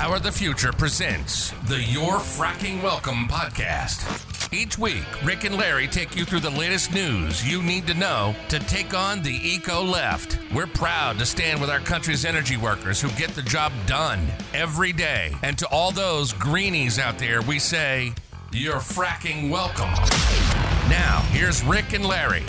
Power the Future presents the You're Fracking Welcome podcast. Each week, Rick and Larry take you through the latest news you need to know to take on the eco left. We're proud to stand with our country's energy workers who get the job done every day. And to all those greenies out there, we say, You're fracking welcome. Now, here's Rick and Larry.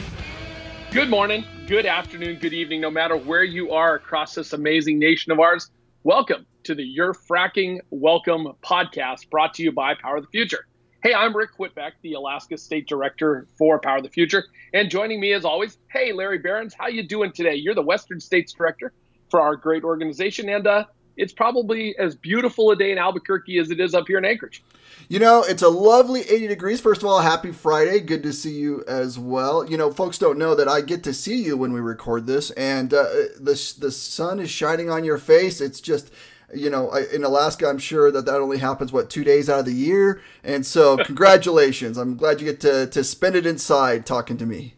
Good morning, good afternoon, good evening, no matter where you are across this amazing nation of ours. Welcome to the You're Fracking Welcome podcast brought to you by Power of the Future. Hey, I'm Rick Whitbeck, the Alaska State Director for Power of the Future, and joining me as always, hey Larry Behrens, how you doing today? You're the Western States Director for our great organization, and uh, it's probably as beautiful a day in Albuquerque as it is up here in Anchorage. You know, it's a lovely 80 degrees. First of all, happy Friday. Good to see you as well. You know, folks don't know that I get to see you when we record this, and uh, the, the sun is shining on your face. It's just, you know, in Alaska, I'm sure that that only happens, what, two days out of the year? And so, congratulations. I'm glad you get to, to spend it inside talking to me.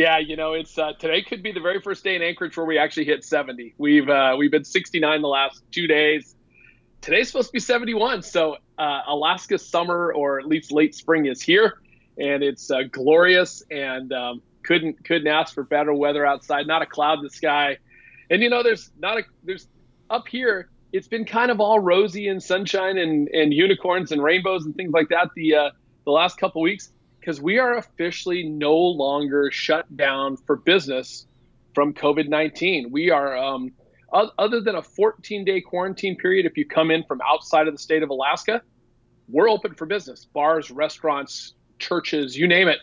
Yeah, you know, it's uh, today could be the very first day in Anchorage where we actually hit 70. We've uh, we've been 69 the last two days. Today's supposed to be 71, so uh, Alaska summer or at least late spring is here, and it's uh, glorious and um, couldn't couldn't ask for better weather outside. Not a cloud in the sky, and you know there's not a there's up here. It's been kind of all rosy and sunshine and, and unicorns and rainbows and things like that the uh, the last couple weeks because we are officially no longer shut down for business from COVID 19. We are, um, other than a 14 day quarantine period, if you come in from outside of the state of Alaska, we're open for business bars, restaurants, churches, you name it.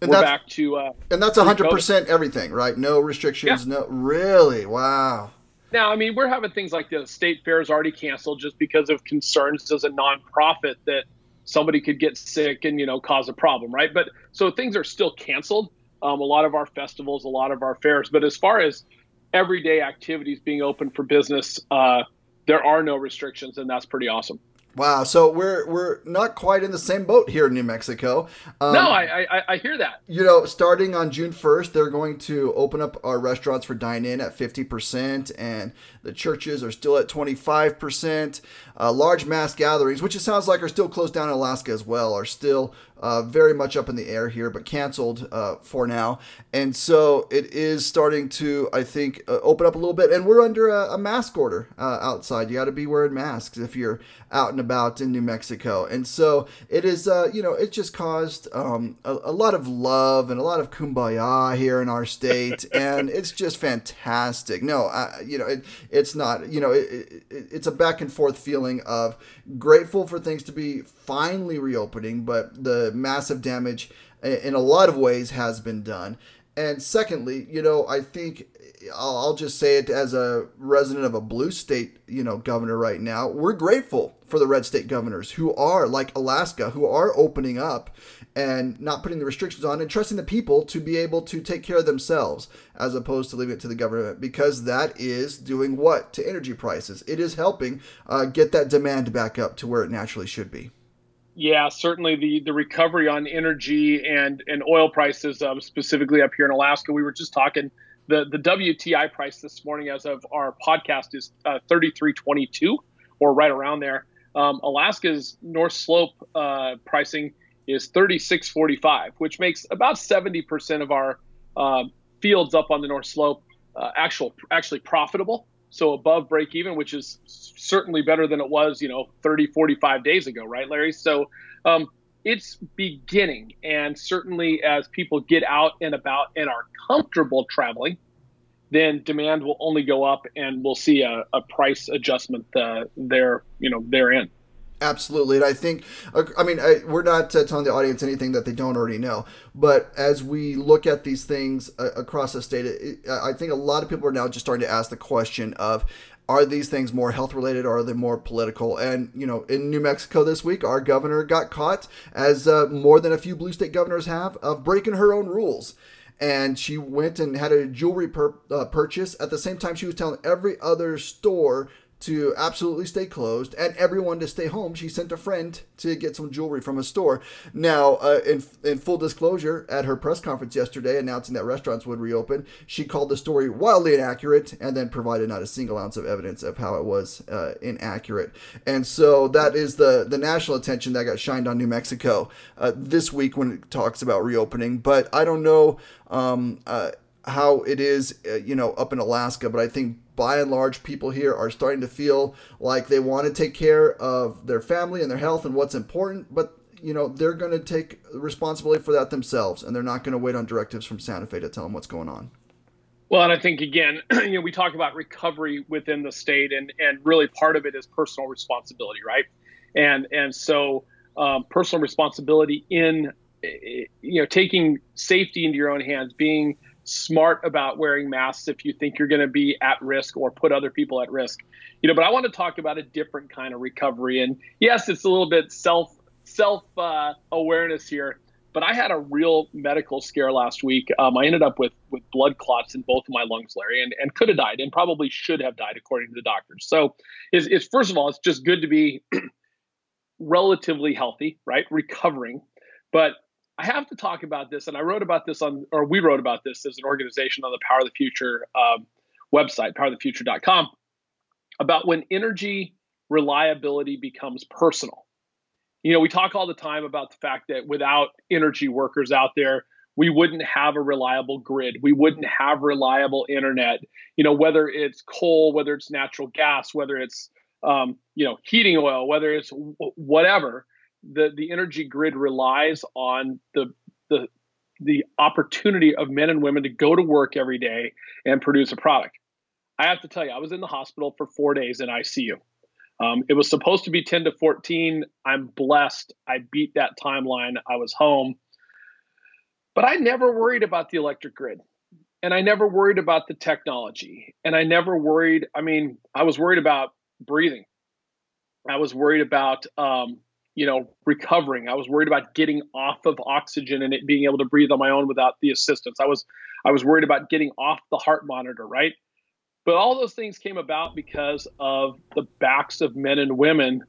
And we're back to. Uh, and that's 100% everything, right? No restrictions, yeah. no. Really? Wow. Now, I mean, we're having things like the state fair is already canceled just because of concerns as a nonprofit that somebody could get sick and you know cause a problem, right? But so things are still canceled. Um, a lot of our festivals, a lot of our fairs, but as far as everyday activities being open for business, uh, there are no restrictions, and that's pretty awesome. Wow, so we're we're not quite in the same boat here in New Mexico. Um, no, I, I, I hear that. You know, starting on June first, they're going to open up our restaurants for dine in at fifty percent, and the churches are still at twenty five percent. Uh, large mass gatherings, which it sounds like are still closed down in Alaska as well, are still uh, very much up in the air here, but canceled uh, for now. And so it is starting to, I think, uh, open up a little bit. And we're under a, a mask order uh, outside. You got to be wearing masks if you're out and about in New Mexico. And so it is, uh, you know, it just caused um, a, a, lot of love and a lot of kumbaya here in our state. and it's just fantastic. No, I, you know, it, it's not, you know, it, it, it's a back and forth feeling of grateful for things to be finally reopening, but the massive damage in a lot of ways has been done. And secondly, you know, I think I'll just say it as a resident of a blue state, you know, governor right now. We're grateful for the red state governors who are like Alaska, who are opening up and not putting the restrictions on and trusting the people to be able to take care of themselves as opposed to leaving it to the government because that is doing what to energy prices? It is helping uh, get that demand back up to where it naturally should be. Yeah, certainly the, the recovery on energy and, and oil prices, um, specifically up here in Alaska. We were just talking the, the WTI price this morning as of our podcast is uh, 33.22 or right around there. Um, Alaska's North Slope uh, pricing is 36.45, which makes about 70% of our uh, fields up on the North Slope uh, actual actually profitable. So above break even, which is certainly better than it was, you know, 30, 45 days ago, right, Larry? So um, it's beginning. And certainly as people get out and about and are comfortable traveling, then demand will only go up and we'll see a, a price adjustment uh, there, you know, therein. Absolutely, and I think, uh, I mean, I, we're not uh, telling the audience anything that they don't already know. But as we look at these things uh, across the state, it, I think a lot of people are now just starting to ask the question of, are these things more health related or are they more political? And, you know, in New Mexico this week, our governor got caught, as uh, more than a few blue state governors have, of breaking her own rules. And she went and had a jewelry per, uh, purchase. At the same time, she was telling every other store to absolutely stay closed and everyone to stay home. She sent a friend to get some jewelry from a store. Now, uh, in, in full disclosure, at her press conference yesterday announcing that restaurants would reopen, she called the story wildly inaccurate and then provided not a single ounce of evidence of how it was uh, inaccurate. And so that is the, the national attention that got shined on New Mexico uh, this week when it talks about reopening. But I don't know um, uh, how it is, uh, you know, up in Alaska, but I think by and large, people here are starting to feel like they want to take care of their family and their health and what's important, but you know they're going to take responsibility for that themselves, and they're not going to wait on directives from Santa Fe to tell them what's going on. Well, and I think again, you know, we talk about recovery within the state, and and really part of it is personal responsibility, right? And and so um, personal responsibility in you know taking safety into your own hands, being smart about wearing masks if you think you're going to be at risk or put other people at risk. You know, but I want to talk about a different kind of recovery. And yes, it's a little bit self self uh, awareness here. But I had a real medical scare last week. Um, I ended up with with blood clots in both of my lungs, Larry, and, and could have died and probably should have died according to the doctors. So, is is first of all, it's just good to be relatively healthy, right? Recovering. But I have to talk about this, and I wrote about this on, or we wrote about this as an organization on the Power of the Future um, website, powerofthefuture.com, about when energy reliability becomes personal. You know, we talk all the time about the fact that without energy workers out there, we wouldn't have a reliable grid. We wouldn't have reliable internet. You know, whether it's coal, whether it's natural gas, whether it's um, you know heating oil, whether it's w- whatever the the energy grid relies on the the the opportunity of men and women to go to work every day and produce a product. I have to tell you, I was in the hospital for four days in ICU. Um, it was supposed to be 10 to 14. I'm blessed. I beat that timeline. I was home. But I never worried about the electric grid. And I never worried about the technology. And I never worried, I mean, I was worried about breathing. I was worried about um, you know, recovering. I was worried about getting off of oxygen and it being able to breathe on my own without the assistance. I was I was worried about getting off the heart monitor, right? But all those things came about because of the backs of men and women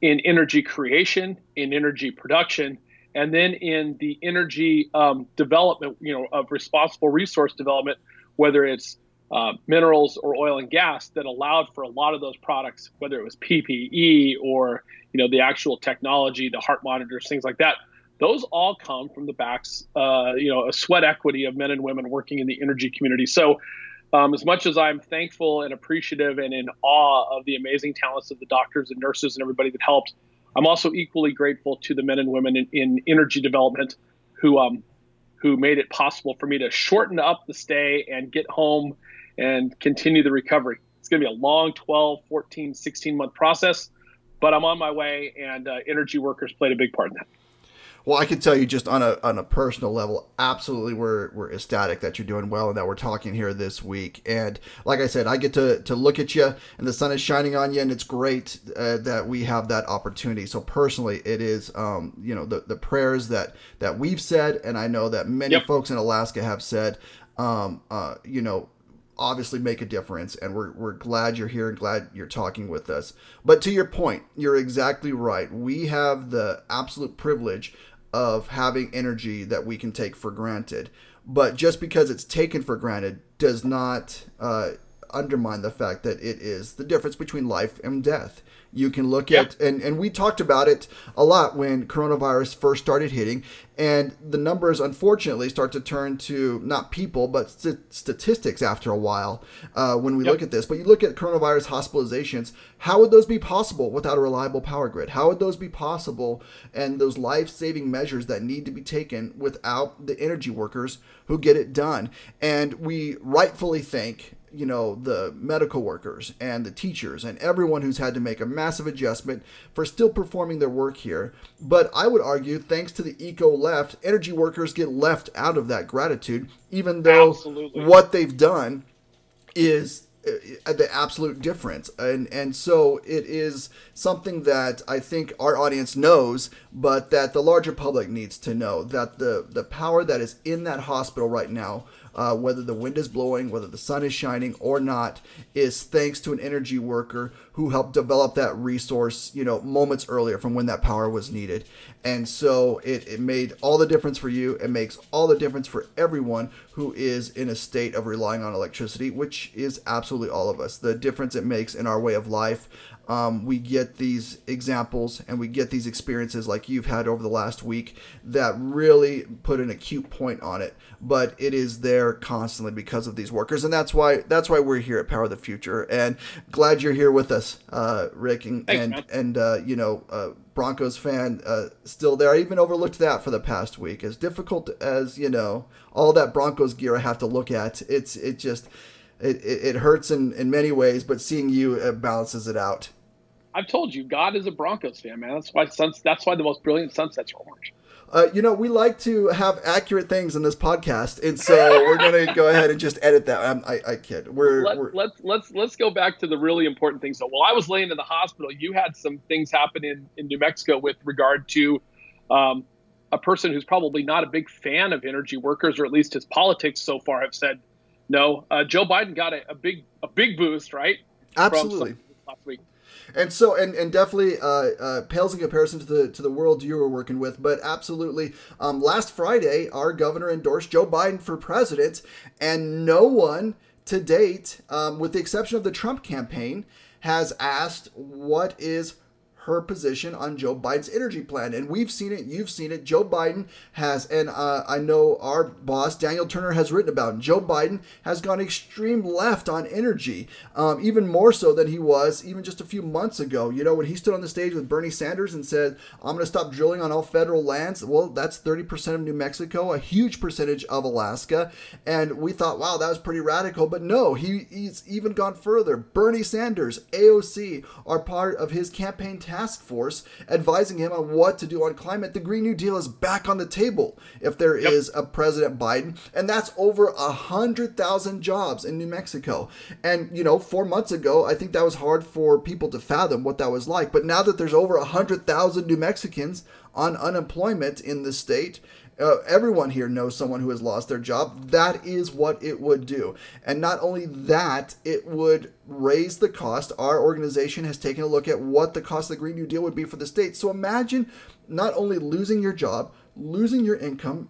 in energy creation, in energy production, and then in the energy um, development, you know, of responsible resource development, whether it's uh, minerals or oil and gas that allowed for a lot of those products, whether it was PPE or you know the actual technology, the heart monitors, things like that. Those all come from the backs, uh, you know, a sweat equity of men and women working in the energy community. So, um, as much as I'm thankful and appreciative and in awe of the amazing talents of the doctors and nurses and everybody that helped, I'm also equally grateful to the men and women in, in energy development who um, who made it possible for me to shorten up the stay and get home and continue the recovery. It's going to be a long 12, 14, 16 month process, but I'm on my way, and uh, energy workers played a big part in that. Well, I can tell you just on a on a personal level, absolutely we're we're ecstatic that you're doing well and that we're talking here this week. And like I said, I get to to look at you and the sun is shining on you, and it's great uh, that we have that opportunity. So personally, it is um, you know the the prayers that that we've said, and I know that many yep. folks in Alaska have said. Um, uh, you know, obviously make a difference and we're, we're glad you're here and glad you're talking with us. But to your point you're exactly right. We have the absolute privilege of having energy that we can take for granted. But just because it's taken for granted does not uh, undermine the fact that it is the difference between life and death you can look yep. at and, and we talked about it a lot when coronavirus first started hitting and the numbers unfortunately start to turn to not people but st- statistics after a while uh, when we yep. look at this but you look at coronavirus hospitalizations how would those be possible without a reliable power grid how would those be possible and those life-saving measures that need to be taken without the energy workers who get it done and we rightfully think you know the medical workers and the teachers and everyone who's had to make a massive adjustment for still performing their work here but i would argue thanks to the eco left energy workers get left out of that gratitude even though Absolutely. what they've done is uh, the absolute difference and and so it is something that i think our audience knows but that the larger public needs to know that the the power that is in that hospital right now uh, whether the wind is blowing, whether the sun is shining or not, is thanks to an energy worker who helped develop that resource, you know, moments earlier from when that power was needed. And so it, it made all the difference for you. It makes all the difference for everyone who is in a state of relying on electricity, which is absolutely all of us. The difference it makes in our way of life. Um, we get these examples and we get these experiences like you've had over the last week that really put an acute point on it. But it is there constantly because of these workers, and that's why that's why we're here at Power of the Future. And glad you're here with us, uh, Rick, and Thanks, and, and uh, you know. Uh, Broncos fan uh, still there. I even overlooked that for the past week. As difficult as you know, all that Broncos gear I have to look at. It's it just it, it, hurts in, in many ways, but seeing you it balances it out. I've told you, God is a Broncos fan, man. That's why suns, That's why the most brilliant sunsets are orange. Uh, you know, we like to have accurate things in this podcast, and so we're going to go ahead and just edit that. I'm, I, I kid. We're, Let, we're let's let's let's go back to the really important things. So, while I was laying in the hospital, you had some things happen in in New Mexico with regard to um, a person who's probably not a big fan of energy workers, or at least his politics so far have said no. Uh, Joe Biden got a, a big a big boost, right? absolutely. last week. And so, and, and definitely uh, uh, pales in comparison to the to the world you were working with, but absolutely. Um, last Friday, our governor endorsed Joe Biden for president, and no one to date, um, with the exception of the Trump campaign, has asked what is her position on Joe Biden's energy plan. And we've seen it, you've seen it. Joe Biden has, and uh, I know our boss, Daniel Turner, has written about it. Joe Biden has gone extreme left on energy, um, even more so than he was even just a few months ago. You know, when he stood on the stage with Bernie Sanders and said, I'm going to stop drilling on all federal lands. Well, that's 30% of New Mexico, a huge percentage of Alaska. And we thought, wow, that was pretty radical. But no, he, he's even gone further. Bernie Sanders, AOC, are part of his campaign task force advising him on what to do on climate. The Green New Deal is back on the table if there is a President Biden, and that's over a hundred thousand jobs in New Mexico. And you know, four months ago, I think that was hard for people to fathom what that was like. But now that there's over a hundred thousand New Mexicans on unemployment in the state, uh, everyone here knows someone who has lost their job. That is what it would do. And not only that, it would raise the cost. Our organization has taken a look at what the cost of the Green New Deal would be for the state. So imagine not only losing your job, losing your income,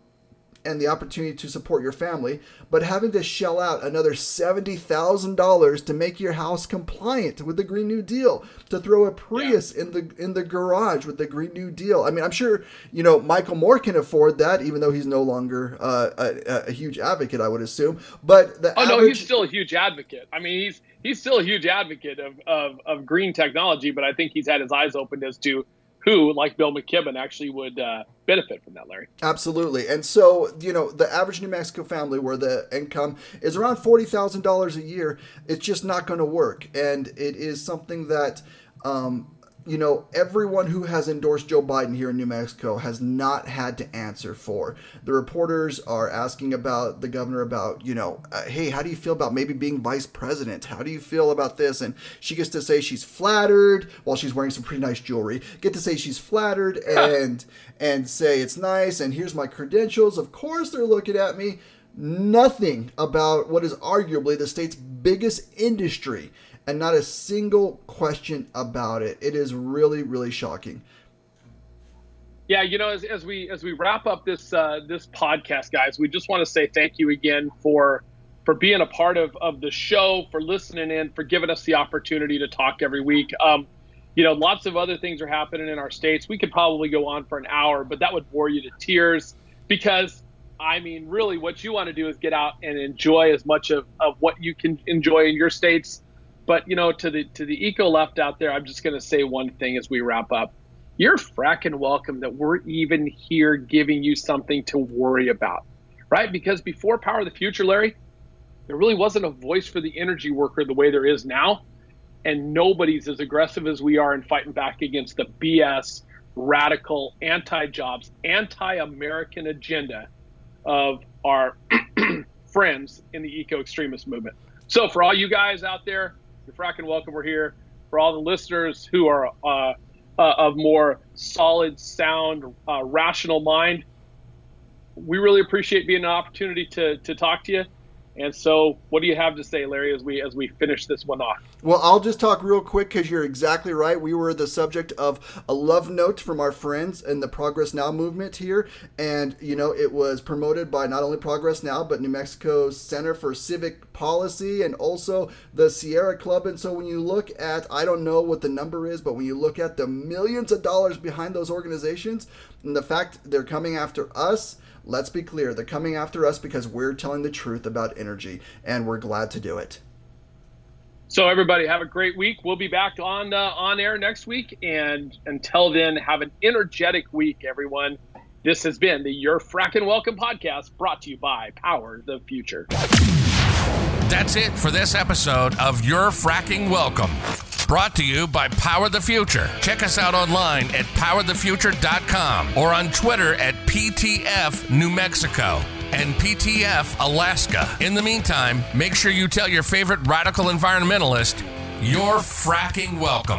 and the opportunity to support your family, but having to shell out another $70,000 to make your house compliant with the Green New Deal, to throw a Prius in the in the garage with the Green New Deal. I mean, I'm sure, you know, Michael Moore can afford that even though he's no longer uh, a, a huge advocate, I would assume. But the Oh no, he's still a huge advocate. I mean, he's he's still a huge advocate of, of, of green technology, but I think he's had his eyes opened as to who, like Bill McKibben, actually would uh, benefit from that, Larry. Absolutely. And so, you know, the average New Mexico family where the income is around $40,000 a year, it's just not going to work. And it is something that, um, you know, everyone who has endorsed Joe Biden here in New Mexico has not had to answer for. The reporters are asking about the governor about, you know, uh, hey, how do you feel about maybe being vice president? How do you feel about this? And she gets to say she's flattered while she's wearing some pretty nice jewelry. Get to say she's flattered and and say it's nice and here's my credentials. Of course they're looking at me. Nothing about what is arguably the state's biggest industry and not a single question about it. It is really, really shocking. Yeah, you know, as, as we as we wrap up this uh, this podcast, guys, we just want to say thank you again for for being a part of, of the show, for listening in, for giving us the opportunity to talk every week. Um, you know, lots of other things are happening in our states. We could probably go on for an hour, but that would bore you to tears because I mean, really, what you want to do is get out and enjoy as much of, of what you can enjoy in your states. But you know, to the to the eco left out there, I'm just going to say one thing as we wrap up. You're fracking welcome that we're even here giving you something to worry about, right? Because before Power of the Future, Larry, there really wasn't a voice for the energy worker the way there is now, and nobody's as aggressive as we are in fighting back against the BS, radical, anti-jobs, anti-American agenda of our friends in the eco-extremist movement. So for all you guys out there, you're fracking welcome. We're here. For all the listeners who are uh, uh, of more solid, sound, uh, rational mind, we really appreciate being an opportunity to to talk to you. And so, what do you have to say, Larry, as we as we finish this one off? Well, I'll just talk real quick because you're exactly right. We were the subject of a love note from our friends in the Progress Now movement here, and you know it was promoted by not only Progress Now but New Mexico's Center for Civic Policy and also the Sierra Club. And so, when you look at, I don't know what the number is, but when you look at the millions of dollars behind those organizations and the fact they're coming after us Let's be clear, they're coming after us because we're telling the truth about energy, and we're glad to do it. So everybody, have a great week. We'll be back on uh, on air next week, and until then, have an energetic week, everyone. This has been the Your Frackin' Welcome podcast, brought to you by Power the Future. That's it for this episode of You're Fracking Welcome. Brought to you by Power the Future. Check us out online at powerthefuture.com or on Twitter at PTF New Mexico and PTF Alaska. In the meantime, make sure you tell your favorite radical environmentalist you're fracking welcome.